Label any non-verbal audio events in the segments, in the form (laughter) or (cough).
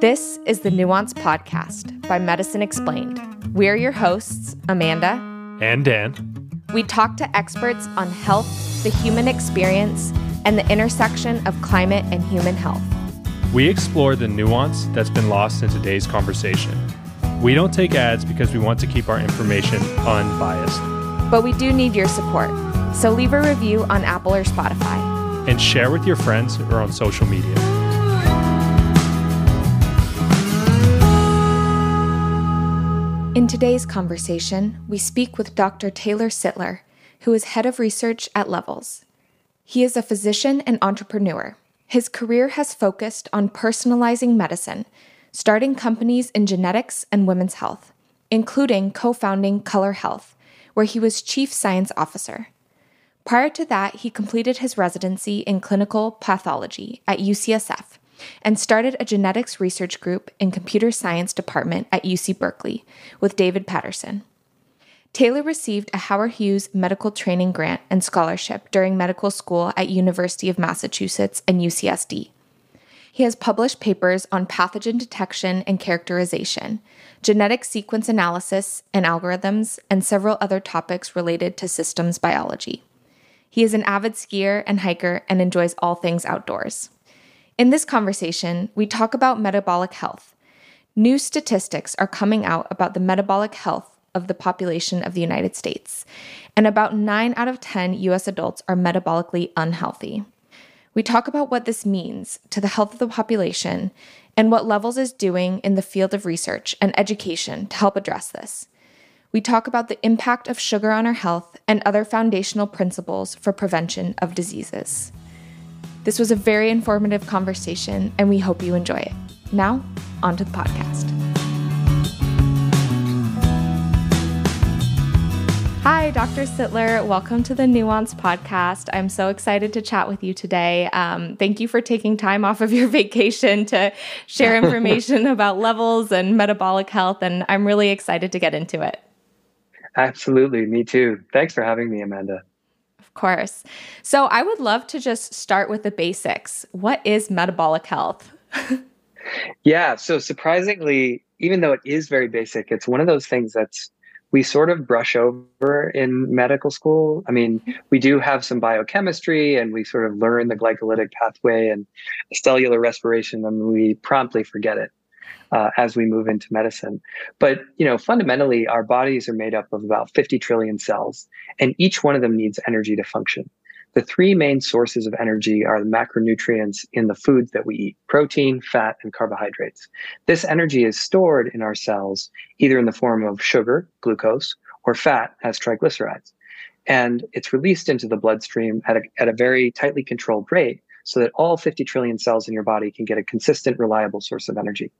This is the Nuance Podcast by Medicine Explained. We're your hosts, Amanda and Dan. We talk to experts on health, the human experience, and the intersection of climate and human health. We explore the nuance that's been lost in today's conversation. We don't take ads because we want to keep our information unbiased. But we do need your support. So leave a review on Apple or Spotify. And share with your friends or on social media. In today's conversation, we speak with Dr. Taylor Sittler, who is head of research at Levels. He is a physician and entrepreneur. His career has focused on personalizing medicine, starting companies in genetics and women's health, including co founding Color Health, where he was chief science officer. Prior to that, he completed his residency in clinical pathology at UCSF and started a genetics research group in computer science department at UC Berkeley with David Patterson. Taylor received a Howard Hughes medical training grant and scholarship during medical school at University of Massachusetts and UCSD. He has published papers on pathogen detection and characterization, genetic sequence analysis and algorithms, and several other topics related to systems biology. He is an avid skier and hiker and enjoys all things outdoors. In this conversation, we talk about metabolic health. New statistics are coming out about the metabolic health of the population of the United States, and about 9 out of 10 US adults are metabolically unhealthy. We talk about what this means to the health of the population and what Levels is doing in the field of research and education to help address this. We talk about the impact of sugar on our health and other foundational principles for prevention of diseases. This was a very informative conversation, and we hope you enjoy it. Now, on to the podcast. Hi, Dr. Sittler. Welcome to the Nuance Podcast. I'm so excited to chat with you today. Um, thank you for taking time off of your (laughs) vacation to share (laughs) information about levels and metabolic health, and I'm really excited to get into it. Absolutely. Me too. Thanks for having me, Amanda course. So I would love to just start with the basics. What is metabolic health? (laughs) yeah. So surprisingly, even though it is very basic, it's one of those things that's we sort of brush over in medical school. I mean, we do have some biochemistry and we sort of learn the glycolytic pathway and cellular respiration, and we promptly forget it uh, as we move into medicine. But you know, fundamentally, our bodies are made up of about 50 trillion cells, and each one of them needs energy to function. The three main sources of energy are the macronutrients in the foods that we eat protein, fat, and carbohydrates. This energy is stored in our cells either in the form of sugar, glucose, or fat as triglycerides. And it's released into the bloodstream at a, at a very tightly controlled rate so that all 50 trillion cells in your body can get a consistent, reliable source of energy.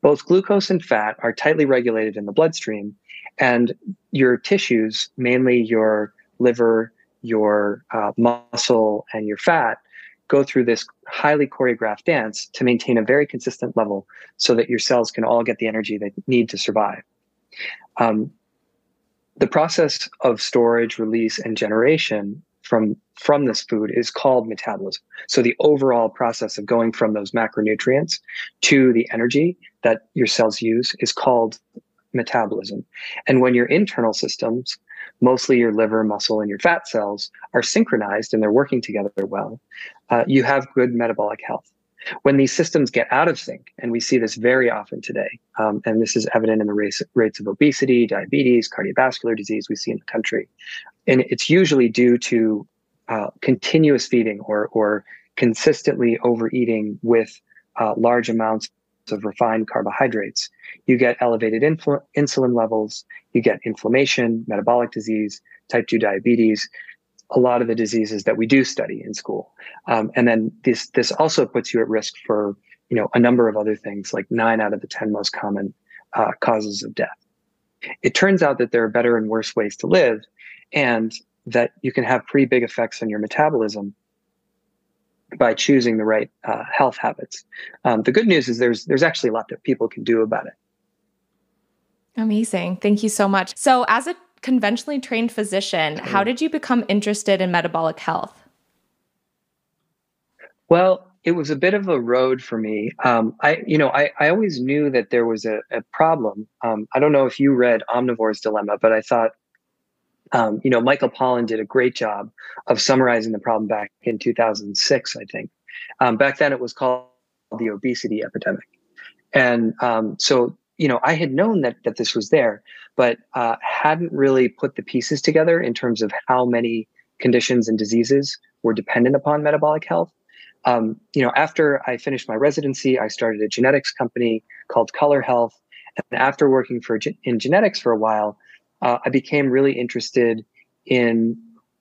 Both glucose and fat are tightly regulated in the bloodstream, and your tissues, mainly your liver, your uh, muscle, and your fat, go through this highly choreographed dance to maintain a very consistent level so that your cells can all get the energy they need to survive. Um, the process of storage, release, and generation from from this food is called metabolism. So the overall process of going from those macronutrients to the energy that your cells use is called metabolism. And when your internal systems, mostly your liver, muscle, and your fat cells, are synchronized and they're working together well, uh, you have good metabolic health. When these systems get out of sync, and we see this very often today, um, and this is evident in the race, rates of obesity, diabetes, cardiovascular disease we see in the country, and it's usually due to uh, continuous feeding or or consistently overeating with uh, large amounts of refined carbohydrates. You get elevated infl- insulin levels, you get inflammation, metabolic disease, type 2 diabetes, a lot of the diseases that we do study in school. Um, and then this this also puts you at risk for you know a number of other things like nine out of the 10 most common uh, causes of death. It turns out that there are better and worse ways to live and that you can have pretty big effects on your metabolism by choosing the right uh, health habits. Um, the good news is there's there's actually a lot that people can do about it. Amazing. Thank you so much. So as a conventionally trained physician, how did you become interested in metabolic health? Well, it was a bit of a road for me. Um, I, you know, I, I always knew that there was a, a problem. Um, I don't know if you read Omnivore's Dilemma, but I thought, um, you know, Michael Pollan did a great job of summarizing the problem back in 2006, I think. Um, back then it was called the obesity epidemic. And um, so, you know, I had known that, that this was there, but uh, hadn't really put the pieces together in terms of how many conditions and diseases were dependent upon metabolic health. Um, you know, after I finished my residency, I started a genetics company called Color Health. And after working for in genetics for a while, uh, I became really interested in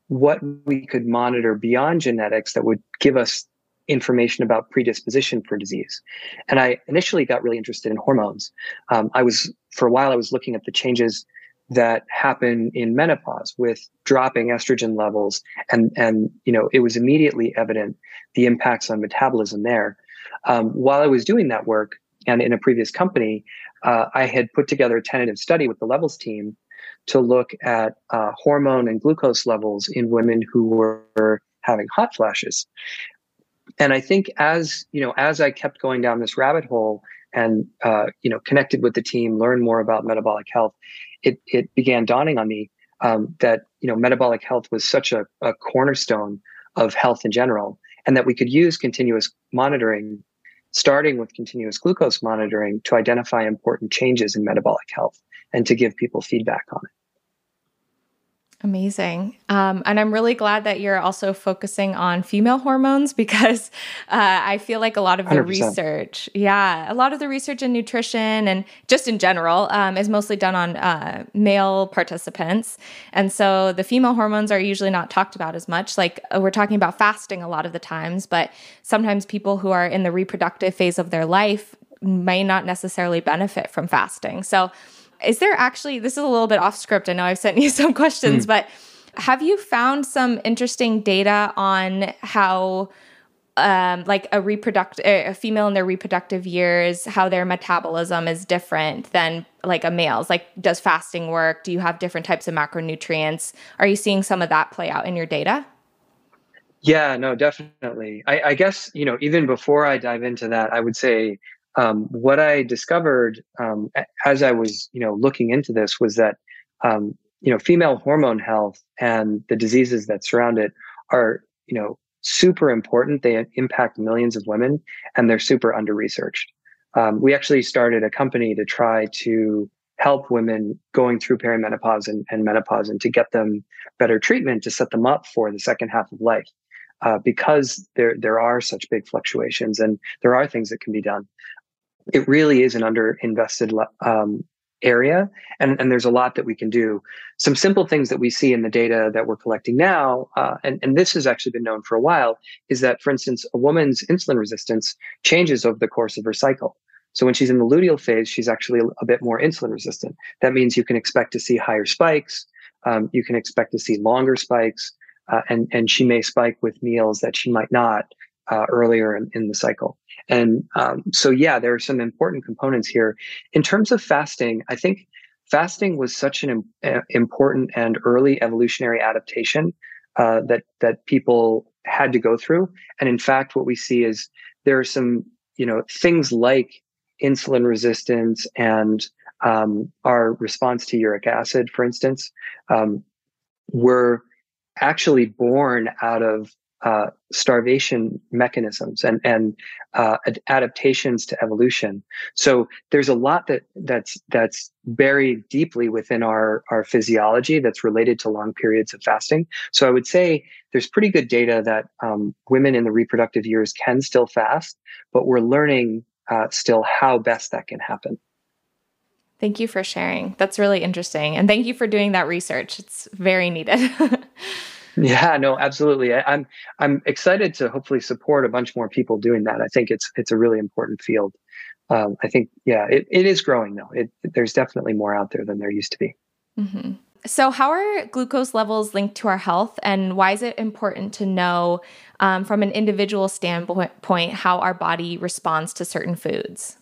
what we could monitor beyond genetics that would give us information about predisposition for disease. And I initially got really interested in hormones. Um, I was, for a while, I was looking at the changes that happen in menopause with dropping estrogen levels. And, and, you know, it was immediately evident the impacts on metabolism there. Um, while I was doing that work and in a previous company, uh, I had put together a tentative study with the levels team to look at uh, hormone and glucose levels in women who were having hot flashes and I think as you know, as I kept going down this rabbit hole and uh, you know connected with the team, learned more about metabolic health, it it began dawning on me um, that you know metabolic health was such a, a cornerstone of health in general, and that we could use continuous monitoring, starting with continuous glucose monitoring, to identify important changes in metabolic health and to give people feedback on it. Amazing. Um, and I'm really glad that you're also focusing on female hormones (laughs) because uh, I feel like a lot of the 100%. research, yeah, a lot of the research in nutrition and just in general um, is mostly done on uh, male participants. And so the female hormones are usually not talked about as much. Like uh, we're talking about fasting a lot of the times, but sometimes people who are in the reproductive phase of their life may not necessarily benefit from fasting. So, is there actually, this is a little bit off script. I know I've sent (laughs) you some questions, mm. but have you found some interesting data on how? Um, like a reproductive a female in their reproductive years how their metabolism is different than like a male's like does fasting work do you have different types of macronutrients are you seeing some of that play out in your data yeah no definitely I, I guess you know even before i dive into that i would say um, what I discovered um, as I was, you know, looking into this was that, um, you know, female hormone health and the diseases that surround it are, you know, super important. They impact millions of women, and they're super under researched. Um, we actually started a company to try to help women going through perimenopause and, and menopause and to get them better treatment to set them up for the second half of life. Uh, because there there are such big fluctuations and there are things that can be done it really is an underinvested um, area and, and there's a lot that we can do. Some simple things that we see in the data that we're collecting now uh, and, and this has actually been known for a while is that for instance a woman's insulin resistance changes over the course of her cycle. So when she's in the luteal phase she's actually a bit more insulin resistant. That means you can expect to see higher spikes um, you can expect to see longer spikes uh, and, and she may spike with meals that she might not uh, earlier in, in, the cycle. And um, so, yeah, there are some important components here. In terms of fasting, I think fasting was such an uh, important and early evolutionary adaptation uh, that that people had to go through. And in fact, what we see is there are some, you know, things like insulin resistance and um, our response to uric acid, for instance, um, were actually born out of uh, starvation mechanisms and and uh, adaptations to evolution. So there's a lot that that's that's buried deeply within our our physiology that's related to long periods of fasting. So I would say there's pretty good data that um, women in the reproductive years can still fast, but we're learning uh, still how best that can happen. Thank you for sharing. That's really interesting, and thank you for doing that research. It's very needed. (laughs) Yeah, no, absolutely. I, am I'm, I'm excited to hopefully support a bunch more people doing that. I think it's it's a really important field. Um, I think yeah, it, it is growing though. It, there's definitely more out there than there used to be. Mm-hmm. So, how are glucose levels linked to our health, and why is it important to know um, from an individual standpoint how our body responds to certain foods?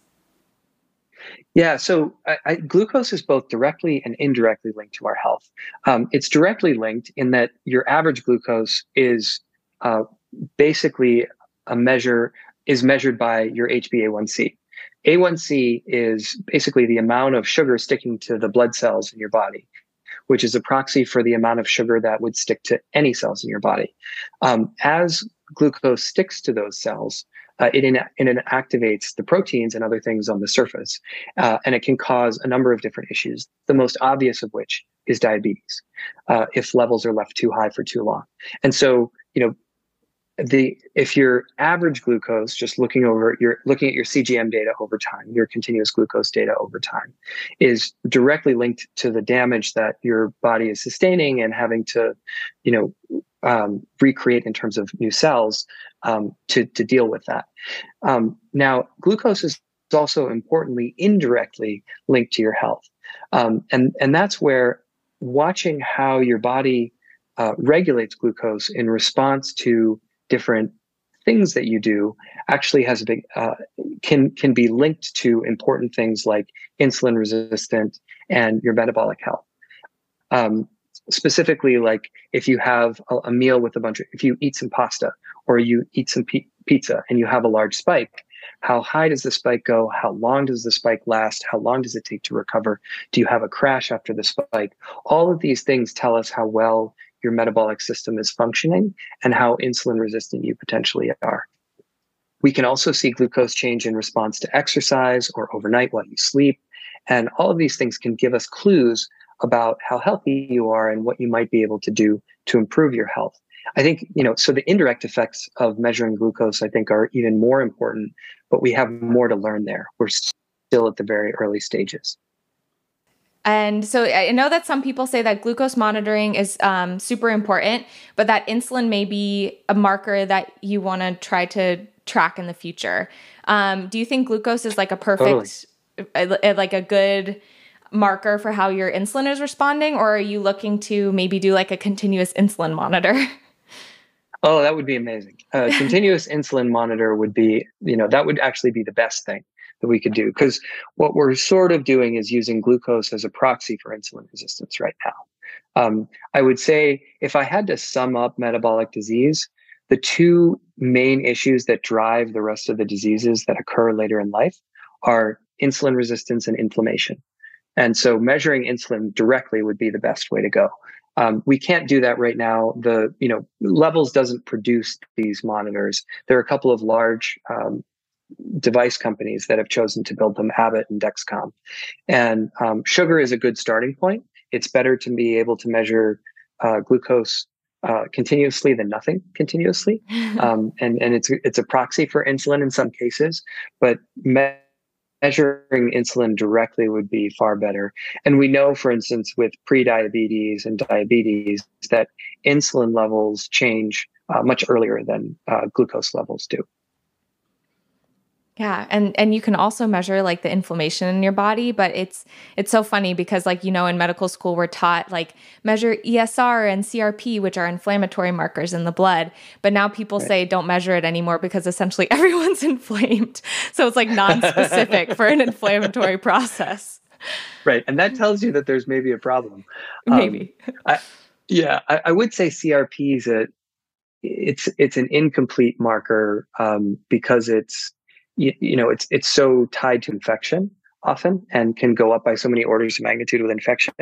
Yeah, so I, I, glucose is both directly and indirectly linked to our health. Um, it's directly linked in that your average glucose is uh, basically a measure is measured by your HbA1c. A1C is basically the amount of sugar sticking to the blood cells in your body, which is a proxy for the amount of sugar that would stick to any cells in your body. Um, as glucose sticks to those cells, uh, it, in, it activates the proteins and other things on the surface, uh, and it can cause a number of different issues. The most obvious of which is diabetes, uh, if levels are left too high for too long. And so, you know, the if your average glucose just looking over you're looking at your cgm data over time your continuous glucose data over time is directly linked to the damage that your body is sustaining and having to you know um, recreate in terms of new cells um, to, to deal with that. Um, now glucose is also importantly indirectly linked to your health. Um, and and that's where watching how your body uh, regulates glucose in response to different things that you do actually has a big uh, can can be linked to important things like insulin resistant and your metabolic health. Um, specifically like if you have a, a, meal with a bunch of if you eat some pasta or you eat some pizza and you have a large spike how high does the spike go how long does the spike last how long does it take to recover do you have a crash after the spike all of these things tell us how well your metabolic system is functioning and how insulin resistant you potentially are. We can also see glucose change in response to exercise or overnight while you sleep. And all of these things can give us clues about how healthy you are and what you might be able to do to improve your health. I think, you know, so the indirect effects of measuring glucose, I think, are even more important, but we have more to learn there. We're still at the very early stages. And so I know that some people say that glucose monitoring is um, super important, but that insulin may be a marker that you want to try to track in the future. Um, do you think glucose is like a perfect, totally. Uh, like a good marker for how your insulin is responding, or are you looking to maybe do like a continuous insulin monitor? (laughs) Oh, that would be amazing. A (laughs) continuous insulin monitor would be, you know, that would actually be the best thing that we could do because what we're sort of doing is using glucose as a proxy for insulin resistance right now. Um, I would say if I had to sum up metabolic disease, the two main issues that drive the rest of the diseases that occur later in life are insulin resistance and inflammation. And so measuring insulin directly would be the best way to go. Um, we can't do that right now. The you know levels doesn't produce these monitors. There are a couple of large um, device companies that have chosen to build them, Abbott and Dexcom. And um, sugar is a good starting point. It's better to be able to measure uh, glucose uh, continuously than nothing continuously, (laughs) um, and and it's it's a proxy for insulin in some cases, but me- measuring insulin directly would be far better. And we know, for instance, with pre-diabetes and diabetes, that insulin levels change uh, much earlier than uh, glucose levels do. Yeah, and and you can also measure like the inflammation in your body, but it's it's so funny because like you know in medical school we're taught like measure ESR and CRP which are inflammatory markers in the blood, but now people right. say don't measure it anymore because essentially (laughs) everyone's inflamed. So it's like non-specific for an inflammatory process. Right, and that tells you that there's maybe a problem. Maybe. Um, I, yeah, I, I, would say CRP is a it's it's an incomplete marker um, because it's you, you know it's it's so tied to infection often and can go up by so many orders of magnitude with infection.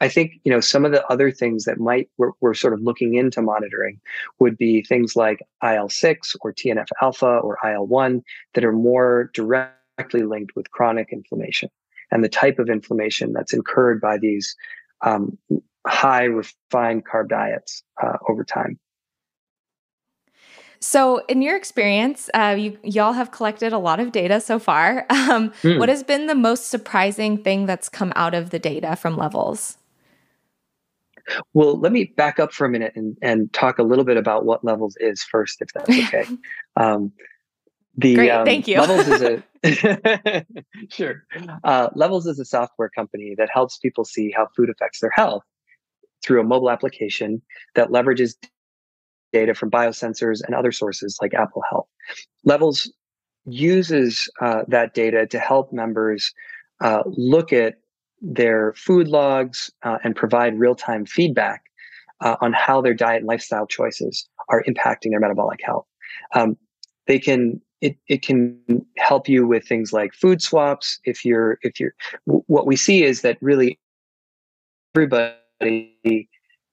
I think, you know, some of the other things that might we're, we're sort of looking into monitoring would be things like IL-6 or TNF alpha or IL-1 that are more directly linked with chronic inflammation and the type of inflammation that's incurred by these um, high refined carb diets uh, over time. So, in your experience, uh, you y'all have collected a lot of data so far. (laughs) Um, mm. What has been the most surprising thing that's come out of the data from levels? Well, let me back up for a minute and, and talk a little bit about what levels is first, if that's okay. (laughs) um, the Great, um, thank you. levels is a (laughs) sure. Uh, levels is a software company that helps people see how food affects their health through a mobile application that leverages data from biosensors and other sources like Apple Health. Levels uses uh, that data to help members uh, look at their food logs uh, and provide real time feedback uh, on how their diet and lifestyle choices are impacting their metabolic health. Um, they can it, it can help you with things like food swaps. If you're, if you're, what we see is that really everybody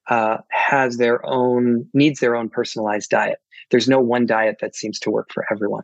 uh, has their own, needs their own personalized diet. There's no one diet that seems to work for everyone.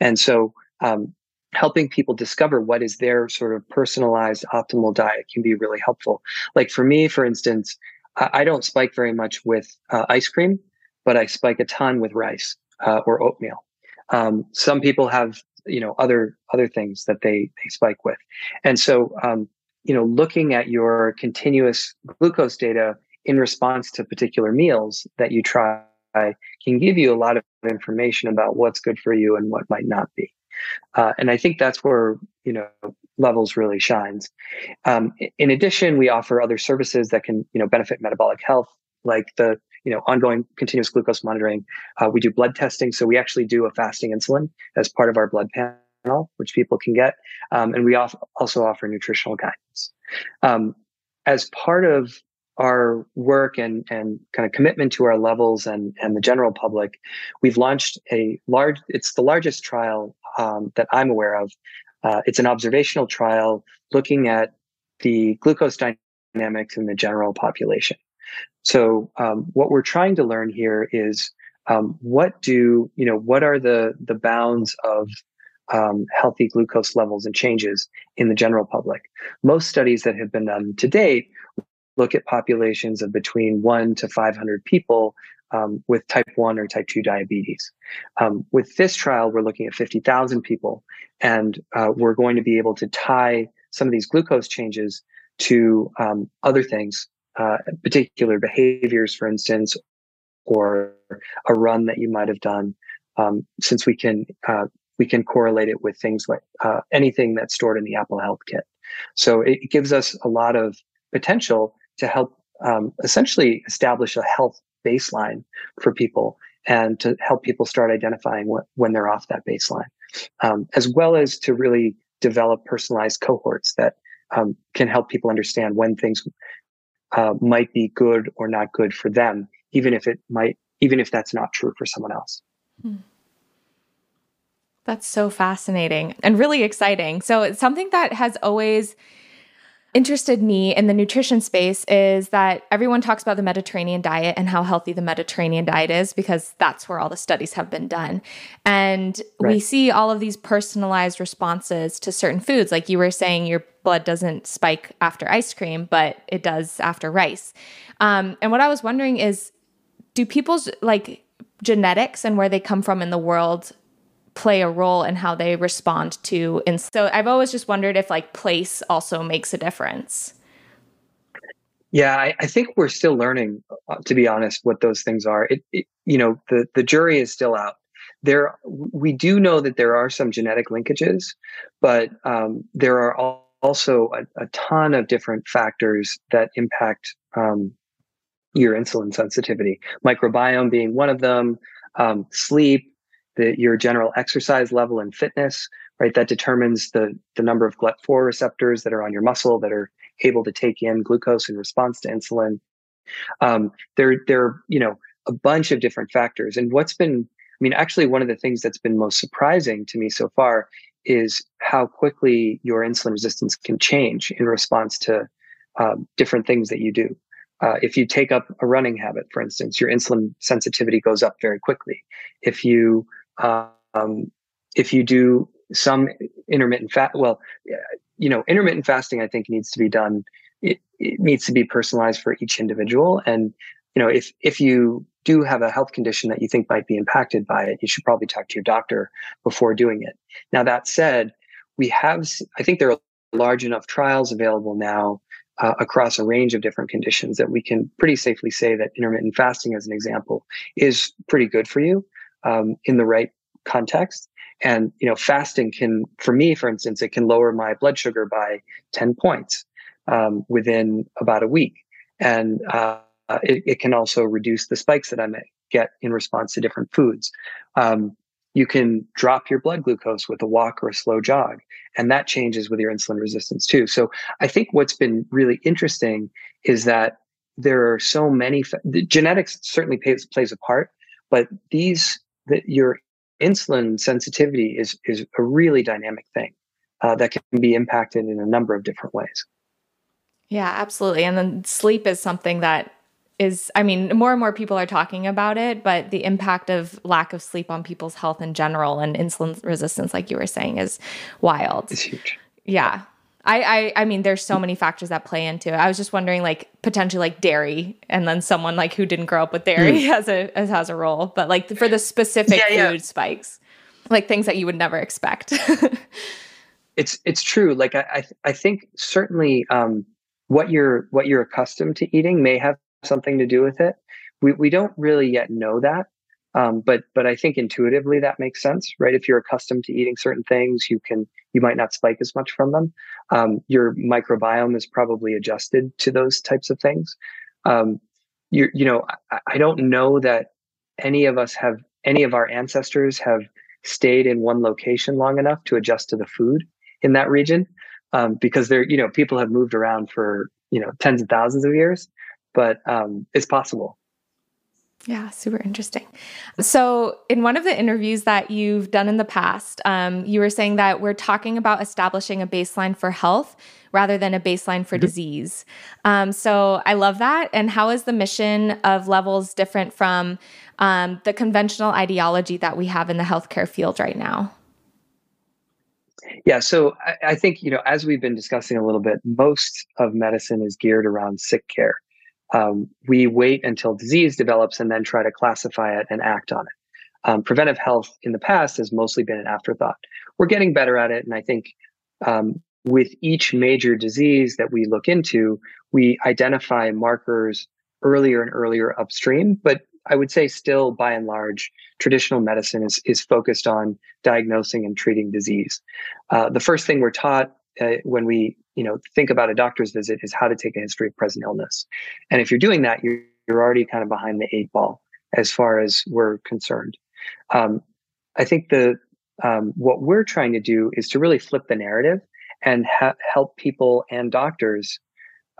And so, um, helping people discover what is their sort of personalized optimal diet can be really helpful. Like for me, for instance, I don't spike very much with uh, ice cream, but I spike a ton with rice uh, or oatmeal. Um, some people have, you know, other other things that they they spike with, and so um, you know, looking at your continuous glucose data in response to particular meals that you try can give you a lot of information about what's good for you and what might not be. Uh, and I think that's where you know levels really shines. Um, in addition, we offer other services that can you know benefit metabolic health, like the you know ongoing continuous glucose monitoring. Uh, we do blood testing, so we actually do a fasting insulin as part of our blood panel, which people can get, um, and we also offer nutritional guidance. Um, as part of our work and, and kind of commitment to our levels and, and the general public, we've launched a large, it's the largest trial um, that I'm aware of. Uh, it's an observational trial looking at the glucose dynamics in the general population. So um, what we're trying to learn here is um, what do you know what are the the bounds of um, healthy glucose levels and changes in the general public. Most studies that have been done to date look at populations of between one to 500 people um, with type 1 or type 2 diabetes. Um, with this trial, we're looking at 50,000 people, and uh, we're going to be able to tie some of these glucose changes to um, other things, uh, particular behaviors, for instance, or a run that you might have done, um, since we can uh, we can correlate it with things like uh, anything that's stored in the Apple Health Kit. So it gives us a lot of potential to help um, essentially establish a health baseline for people and to help people start identifying what, when they're off that baseline, um, as well as to really develop personalized cohorts that um, can help people understand when things uh, might be good or not good for them, even if it might, even if that's not true for someone else. Hmm. That's so fascinating and really exciting. So it's something that has always interested me in the nutrition space is that everyone talks about the Mediterranean diet and how healthy the Mediterranean diet is because that's where all the studies have been done. And right. we see all of these personalized responses to certain foods. Like you were saying, your blood doesn't spike after ice cream, but it does after rice. Um, and what I was wondering is do people's like genetics and where they come from in the world play a role in how they respond to and so i've always just wondered if like place also makes a difference. Yeah i, I think we're still learning uh, to be honest what those things are. It, it, you know the the jury is still out. There we do know that there are some genetic linkages but um, there are also a, a, ton of different factors that impact um, your insulin sensitivity. Microbiome being one of them um, sleep the, your general exercise level and fitness, right? That determines the, the number of GLUT4 receptors that are on your muscle that are able to take in glucose in response to insulin. Um, there, there are, you know, a bunch of different factors. And what's been, I mean, actually, one of the things that's been most surprising to me so far is how quickly your insulin resistance can change in response to um, different things that you do. Uh, if you take up a running habit, for instance, your insulin sensitivity goes up very quickly. If you um, if you do some intermittent fast, well, you know, intermittent fasting, I think needs to be done. It, it needs to be personalized for each individual. And, you know, if, if you do have a health condition that you think might be impacted by it, you should probably talk to your doctor before doing it. Now, that said, we have, I think there are large enough trials available now uh, across a range of different conditions that we can pretty safely say that intermittent fasting, as an example, is pretty good for you um, in the right context. And you know, fasting can, for me, for instance, it can lower my blood sugar by ten points um, within about a week, and uh, it, it, can also reduce the spikes that I may get in response to different foods. Um, you can drop your blood glucose with a walk or a slow jog, and that changes with your insulin resistance too. So I think what's been really interesting is that there are so many. Fa- genetics certainly plays a part, but these that your insulin sensitivity is is a really dynamic thing uh, that can be impacted in a number of different ways. Yeah, absolutely. And then sleep is something that is I mean, more and more people are talking about it, but the impact of lack of sleep on people's health in general and insulin resistance, like you were saying, is wild. It's huge. Yeah. I, I I mean there's so many factors that play into it. I was just wondering like potentially like dairy and then someone like who didn't grow up with dairy mm. has a as has a role, but like for the specific yeah, food yeah. spikes, like things that you would never expect. (laughs) it's it's true. Like I I, I think certainly um, what you're what you're accustomed to eating may have something to do with it. We we don't really yet know that, um, but but I think intuitively that makes sense, right? If you're accustomed to eating certain things, you can you might not spike as much from them. Um, your microbiome is probably adjusted to those types of things. Um, you you know I, I don't know that any of us have any of our ancestors have stayed in one location long enough to adjust to the food in that region um, because they're you know people have moved around for you know tens of thousands of years but um, it's possible. Yeah, super interesting. So, in one of the interviews that you've done in the past, um, you were saying that we're talking about establishing a baseline for health rather than a baseline for mm-hmm. disease. Um, so, I love that. And how is the mission of levels different from um, the conventional ideology that we have in the healthcare field right now? Yeah, so I, I think, you know, as we've been discussing a little bit, most of medicine is geared around sick care um, we wait until disease develops and then try to classify it and act on it. Um, preventive health in the past has mostly been an afterthought. We're getting better at it, and I think um, with each major disease that we look into, we identify markers earlier and earlier upstream. But I would say, still by and large, traditional medicine is is focused on diagnosing and treating disease. Uh, the first thing we're taught uh, when we you know think about a doctor's visit is how to take a history of present illness. And if you're doing that you're, you're already kind of behind the eight ball as far as we're concerned. Um, i think the um, what we're trying to do is to really flip the narrative and ha- help people and doctors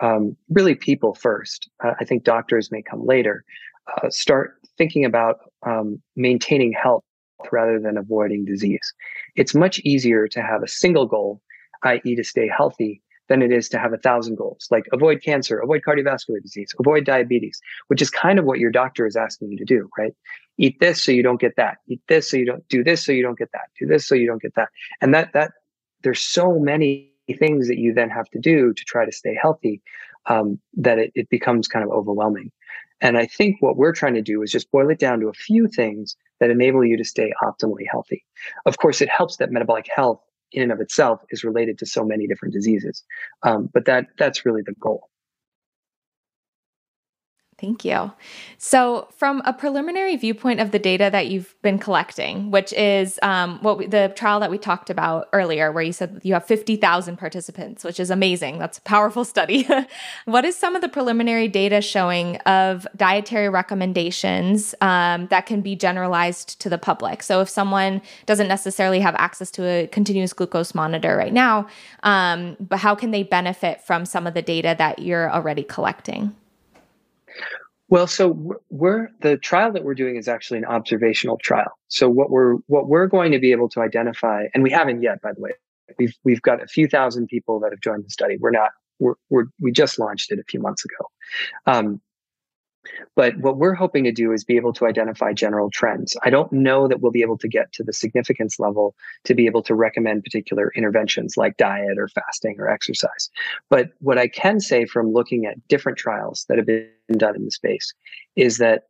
um, really people first. Uh, i think doctors may come later. Uh, start thinking about um, maintaining health rather than avoiding disease. It's much easier to have a single goal i.e., to stay healthy, than it is to have a thousand goals, like avoid cancer, avoid cardiovascular disease, avoid diabetes, which is kind of what your doctor is asking you to do, right? Eat this so you don't get that. Eat this so you don't do this so you don't get that. Do this so you don't get that. And that that there's so many things that you then have to do to try to stay healthy um, that it, it becomes kind of overwhelming. And I think what we're trying to do is just boil it down to a few things that enable you to stay optimally healthy. Of course, it helps that metabolic health in and of itself is related to so many different diseases. Um, but that that's really the goal. Thank you. So, from a preliminary viewpoint of the data that you've been collecting, which is um, what we, the trial that we talked about earlier, where you said you have 50,000 participants, which is amazing. That's a powerful study. (laughs) what is some of the preliminary data showing of dietary recommendations um, that can be generalized to the public? So, if someone doesn't necessarily have access to a continuous glucose monitor right now, um, but how can they benefit from some of the data that you're already collecting? Well, so we're the trial that we're doing is actually an observational trial. So what we're what we're going to be able to identify, and we haven't yet, by the way. We've we've got a few thousand people that have joined the study. We're not we're, we're we just launched it a few months ago. Um, but what we're hoping to do is be able to identify general trends. I don't know that we'll be able to get to the significance level to be able to recommend particular interventions like diet or fasting or exercise. But what I can say from looking at different trials that have been done in the space is that,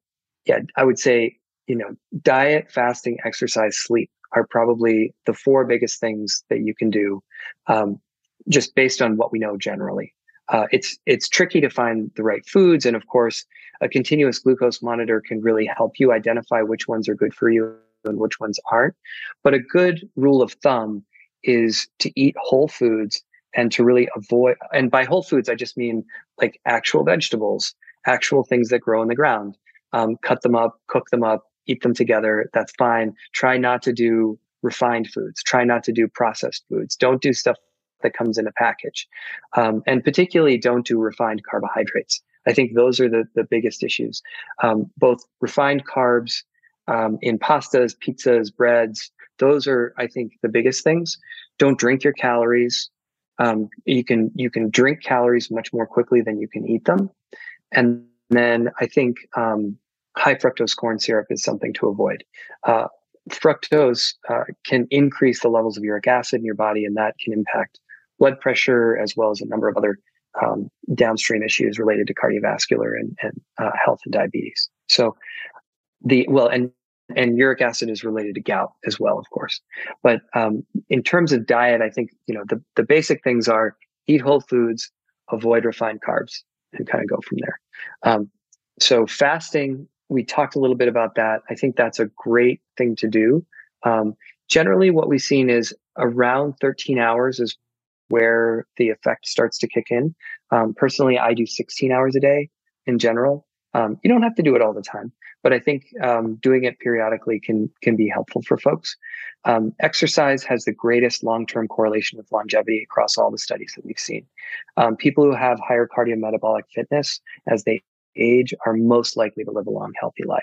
yeah, I would say, you know, diet, fasting, exercise, sleep are probably the four biggest things that you can do um, just based on what we know generally. Uh, it's it's tricky to find the right foods, and of course, a continuous glucose monitor can really help you identify which ones are good for you and which ones aren't. But a good rule of thumb is to eat whole foods and to really avoid. And by whole foods, I just mean like actual vegetables, actual things that grow in the ground. Um, cut them up, cook them up, eat them together. That's fine. Try not to do refined foods. Try not to do processed foods. Don't do stuff that comes in a package. Um, and particularly don't do refined carbohydrates. I think those are the, the biggest issues. Um, both refined carbs um, in pastas, pizzas, breads. Those are, I think, the biggest things. Don't drink your calories. Um, you can you can drink calories much more quickly than you can eat them, and then I think um, high fructose corn syrup is something to avoid. Uh, fructose uh, can increase the levels of uric acid in your body, and that can impact blood pressure as well as a number of other um, downstream issues related to cardiovascular and, and uh, health and diabetes. So the well, and and uric acid is related to gout as well, of course. But um, in terms of diet, I think you know the the basic things are eat whole foods, avoid refined carbs, and kind of go from there. Um, so fasting, we talked a little bit about that. I think that's a great thing to do. Um, generally, what we've seen is around 13 hours is where the effect starts to kick in. Um, personally, I do 16 hours a day in general. Um, you don't have to do it all the time, but I think um, doing it periodically can can be helpful for folks. Um, exercise has the greatest long term correlation with longevity across all the studies that we've seen. Um, people who have higher cardiometabolic fitness as they age are most likely to live a long, healthy life.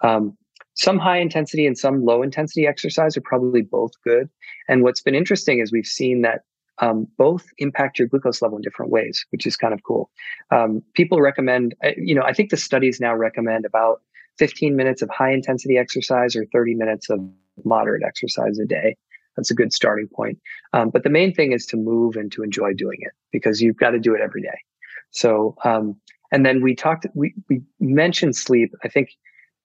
Um, some high intensity and some low intensity exercise are probably both good. And what's been interesting is we've seen that um, both impact your glucose level in different ways, which is kind of cool. Um, people recommend, uh, you know, I think the studies now recommend about 15 minutes of high intensity exercise or 30 minutes of moderate exercise a day. That's a good starting point. Um, but the main thing is to move and to enjoy doing it because you've got to do it every day. So, um, and then we talked, we, we mentioned sleep. I think,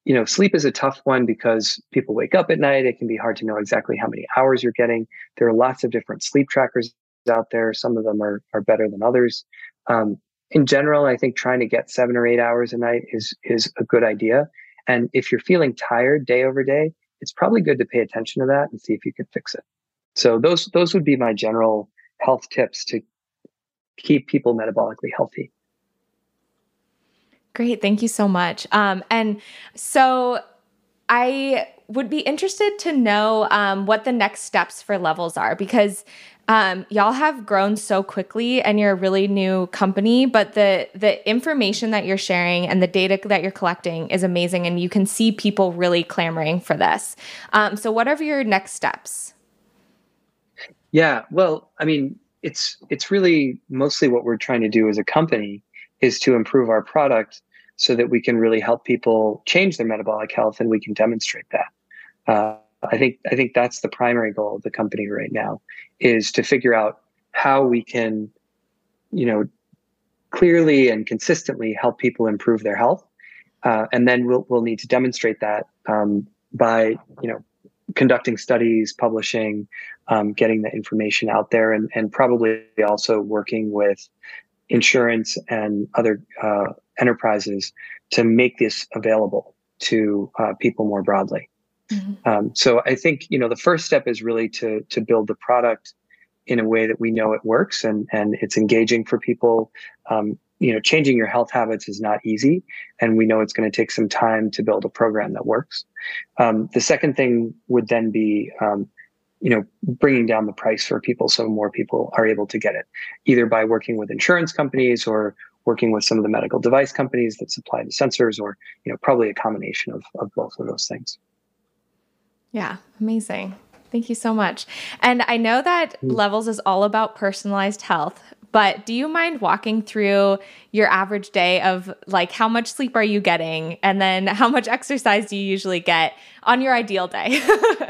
you know, sleep is a tough one because people wake up at night. It can be hard to know exactly how many hours you're getting. There are lots of different sleep trackers out there. Some of them are, are better than others. Um, in general, I think trying to get seven or eight hours a night is, is a good idea. And if you're feeling tired day over day, it's probably good to pay attention to that and see if you can fix it. So those, those would be my general health tips to keep people metabolically healthy. Great. Thank you so much. Um, and so I would be interested to know um, what the next steps for levels are because um, y'all have grown so quickly and you're a really new company but the the information that you're sharing and the data that you're collecting is amazing and you can see people really clamoring for this um, so what are your next steps yeah well i mean it's it's really mostly what we're trying to do as a company is to improve our product so that we can really help people change their metabolic health and we can demonstrate that. Uh, I think I think that's the primary goal of the company right now is to figure out how we can, you know, clearly and consistently help people improve their health, uh, and then we'll we'll need to demonstrate that um, by you know conducting studies, publishing, um, getting the information out there, and and probably also working with insurance and other uh, enterprises to make this available to uh, people more broadly. Mm-hmm. Um, so I think you know the first step is really to to build the product in a way that we know it works and and it's engaging for people. Um, you know, changing your health habits is not easy, and we know it's going to take some time to build a program that works. Um, the second thing would then be um, you know bringing down the price for people so more people are able to get it either by working with insurance companies or working with some of the medical device companies that supply the sensors or you know probably a combination of, of both of those things. Yeah amazing. Thank you so much. And i know that mm. levels is all about personalized health but do you mind walking through your average day of like how much sleep are you getting and then how much exercise do you usually get on your ideal day?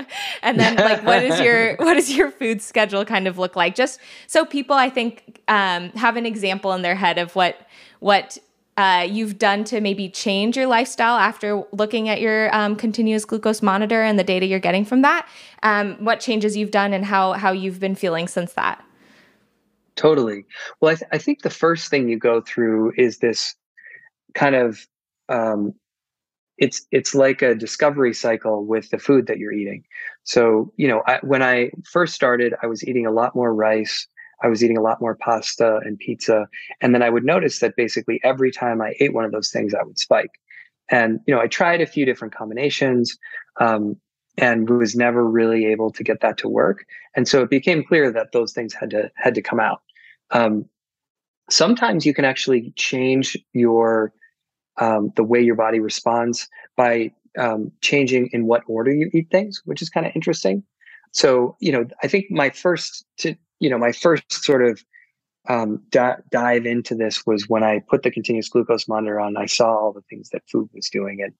(laughs) and then like what is your (laughs) what is your food schedule kind of look like? Just so people I think um, have an example in their head of what what uh, you've done to maybe change your lifestyle after looking at your um, continuous glucose monitor and the data you're getting from that. Um, what changes you've done and how how you've been feeling since that. Totally. Well, I, th- I think the first thing you go through is this kind of um, it's it's like a discovery cycle with the food that you're eating. So you know, I, when I first started, I was eating a lot more rice. I was eating a lot more pasta and pizza, and then I would notice that basically every time I ate one of those things, I would spike. And you know, I tried a few different combinations. Um, and was never really able to get that to work. And so it became clear that those things had to had to come out. Um, sometimes you can actually change your um, the way your body responds by um, changing in what order you eat things, which is kind of interesting. So, you know, I think my first to, you know, my first sort of um, di- dive into this was when I put the continuous glucose monitor on. I saw all the things that food was doing, and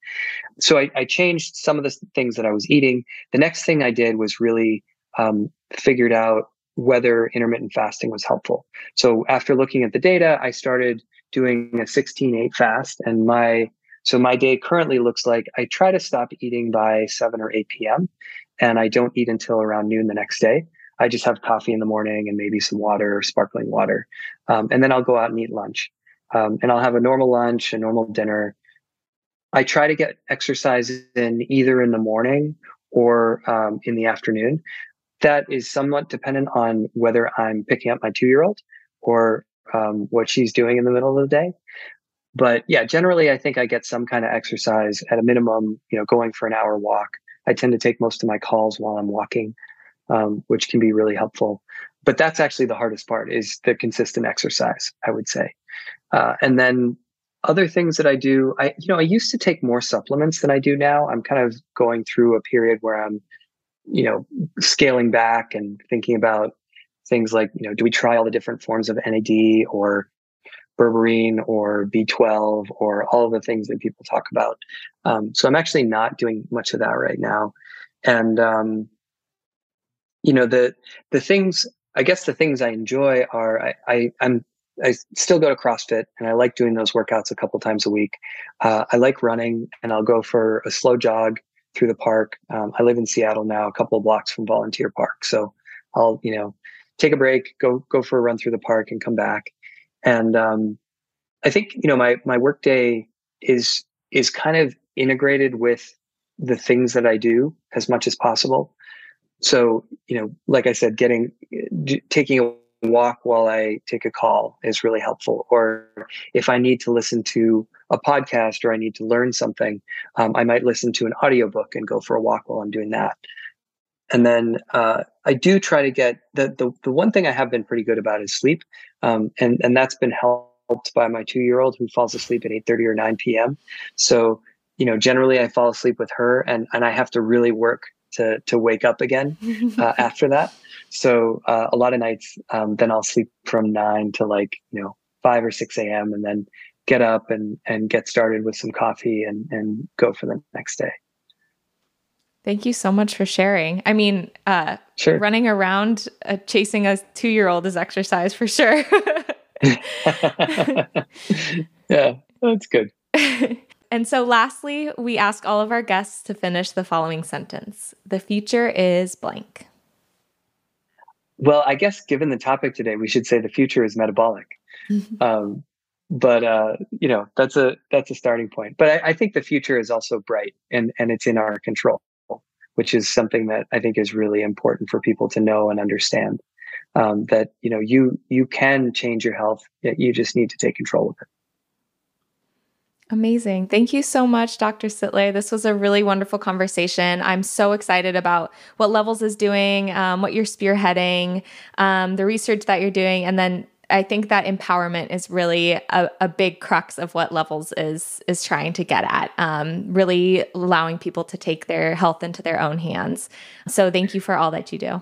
so I, I changed some of the things that I was eating. The next thing I did was really um, figured out whether intermittent fasting was helpful. So after looking at the data, I started doing a 16-8 fast, and my so my day currently looks like I try to stop eating by 7 or 8 p.m. and I don't eat until around noon the next day. I just have coffee in the morning and maybe some water or sparkling water. Um, and then I'll go out and eat lunch. Um, and I'll have a normal lunch, a normal dinner. I try to get exercise in either in the morning or um, in the afternoon. That is somewhat dependent on whether I'm picking up my two year old or um, what she's doing in the middle of the day. But yeah, generally, I think I get some kind of exercise at a minimum, you know, going for an hour walk. I tend to take most of my calls while I'm walking um, which can be really helpful. But that's actually the hardest part is the consistent exercise, I would say. Uh, and then other things that I do, I you know, I used to take more supplements than I do now. I'm kind of going through a period where I'm, you know, scaling back and thinking about things like, you know, do we try all the different forms of NAD or berberine or B12 or all of the things that people talk about. Um, so I'm actually not doing much of that right now. And um, you know the the things i guess the things i enjoy are i, I i'm I still go to CrossFit and I like doing those workouts a couple times a week. Uh, I like running and I'll go for a slow jog through the park. Um, I live in Seattle now, a couple of blocks from Volunteer Park, so I'll you know take a break, go go for a run through the park, and come back. And um, I think you know my my workday is is kind of integrated with the things that I do as much as possible so you know like i said getting taking a walk while i take a call is really helpful. Or if i need to listen to a podcast or i need to learn something um, i might listen to an audiobook and go for a walk while i'm doing that. And then uh, i do try to get the, the the one thing i have been pretty good about is sleep um, and and that's been helped by my two year old who falls asleep at 8.30 or 9 p.m so you know generally i fall asleep with her and and i have to really work to to wake up again (laughs) uh, after that. So uh, a lot of nights, um, then I'll sleep from nine to like you know five or six a.m. and then get up and and get started with some coffee and and go for the next day. Thank you so much for sharing. I mean, uh, sure. running around uh, chasing a two year old is exercise for sure. (laughs) (laughs) yeah, that's good. And so, lastly, we ask all of our guests to finish the following sentence The future is blank. Well, I guess given the topic today, we should say the future is metabolic. um, but uh, you know, that's a that's a starting point. But I, I think the future is also bright, and and it's in our control, which is something that I think is really important for people to know and understand. Um, that you know, you you can change your health. You just need to take control of it. Amazing. Thank you so much, Dr. Sittler. This was a really wonderful conversation. I'm so excited about what Levels is doing, um, what you're spearheading, um, the research that you're doing, and then I think that empowerment is really a, a, big crux of what Levels is is trying to get at. Um, really allowing people to take their health into their own hands. So thank you for all that you do.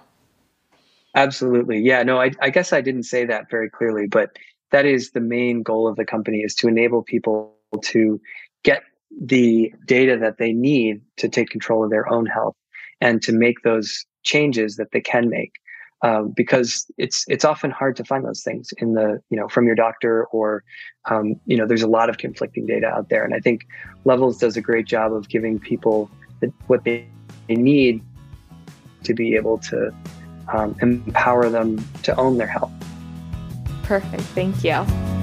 Absolutely. Yeah. No, I, I guess I didn't say that very clearly, but that is the main goal of the company is to enable people to get the data that they need to take control of their own health and to make those changes that they can make. Um, because it's it's often hard to find those things in the you know from your doctor or um, you know there's a lot of conflicting data out there and I think Levels does a great job of giving people the, what they, they need to be able to um, empower them to own their health. Perfect. Thank you.